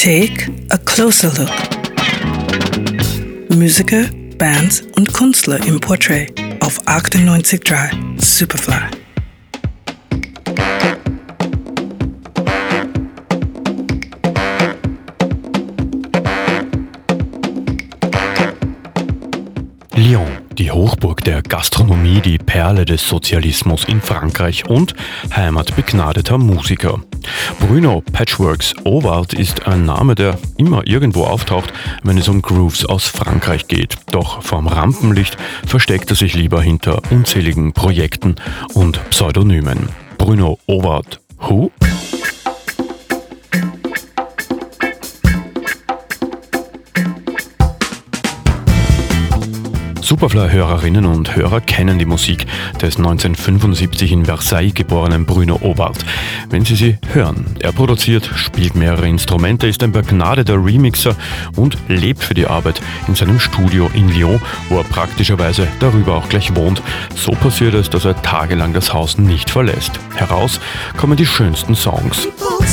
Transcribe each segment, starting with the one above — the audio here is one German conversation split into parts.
Take a closer look. Musiker, Bands und Künstler im Portrait auf 98.3 Superfly. Lyon, die Hochburg der Gastronomie, die Perle des Sozialismus in Frankreich und Heimat begnadeter Musiker. Bruno Patchworks Owald ist ein Name, der immer irgendwo auftaucht, wenn es um Grooves aus Frankreich geht. Doch vom Rampenlicht versteckt er sich lieber hinter unzähligen Projekten und Pseudonymen. Bruno Owald, who? Superfly-Hörerinnen und Hörer kennen die Musik des 1975 in Versailles geborenen Bruno Obart. Wenn Sie sie hören, er produziert, spielt mehrere Instrumente, ist ein begnadeter Remixer und lebt für die Arbeit in seinem Studio in Lyon, wo er praktischerweise darüber auch gleich wohnt. So passiert es, dass er tagelang das Haus nicht verlässt. Heraus kommen die schönsten Songs. Nach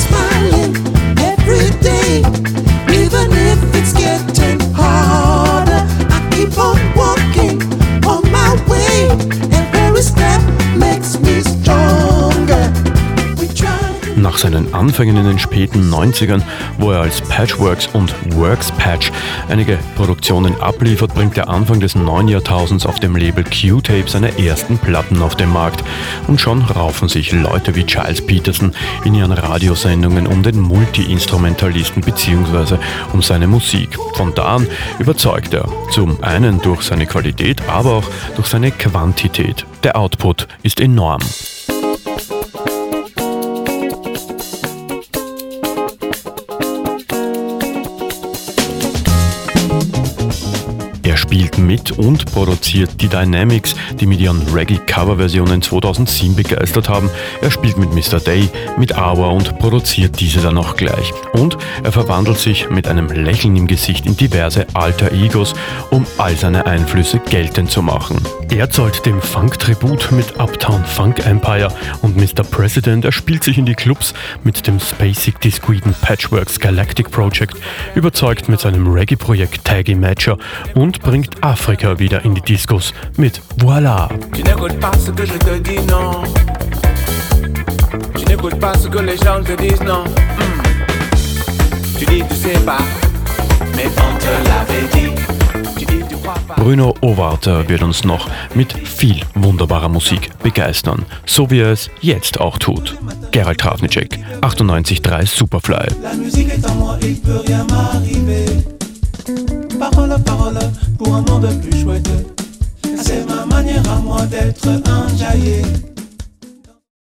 seinen Anfängen in den späten 90ern, wo er als Patchworks und Works Patch einige Produktionen abliefert, bringt er Anfang des neuen Jahrtausends auf dem Label Q-Tape seine ersten Platten auf den Markt. Und schon raufen sich Leute wie Giles Peterson in ihren Radiosendungen um den Multi-Instrumentalisten bzw. um seine Musik. Von da an überzeugt er, zum einen durch seine Qualität, aber auch durch seine Quantität. Der Output ist enorm. Mit und produziert die Dynamics, die mit ihren Reggae-Cover-Versionen 2007 begeistert haben. Er spielt mit Mr. Day, mit Awa und produziert diese dann auch gleich. Und er verwandelt sich mit einem Lächeln im Gesicht in diverse alter Egos, um all seine Einflüsse geltend zu machen. Er zollt dem Funk-Tribut mit Uptown Funk Empire und Mr. President. Er spielt sich in die Clubs mit dem spacig discreeten Patchworks Galactic Project, überzeugt mit seinem Reggae-Projekt Taggy Matcher und bringt Afrika wieder in die Discos mit Voila. Tu n'écoutes pas ce que je te dis, non. Tu n'écoutes pas ce que les gens te disent, non. Hmm. Tu dis, tu sais pas, mais on te l'avait dit. Tu dis, tu crois pas. Bruno Owarter wird uns noch mit viel wunderbarer Musik begeistern, so wie er es jetzt auch tut. Gerald Trafnicek, 98.3 Superfly. La musique est en moi il peut rien m'arriver. Parole, parole, pour un monde plus chouette. C'est ma manière à moi d'être enjaillé.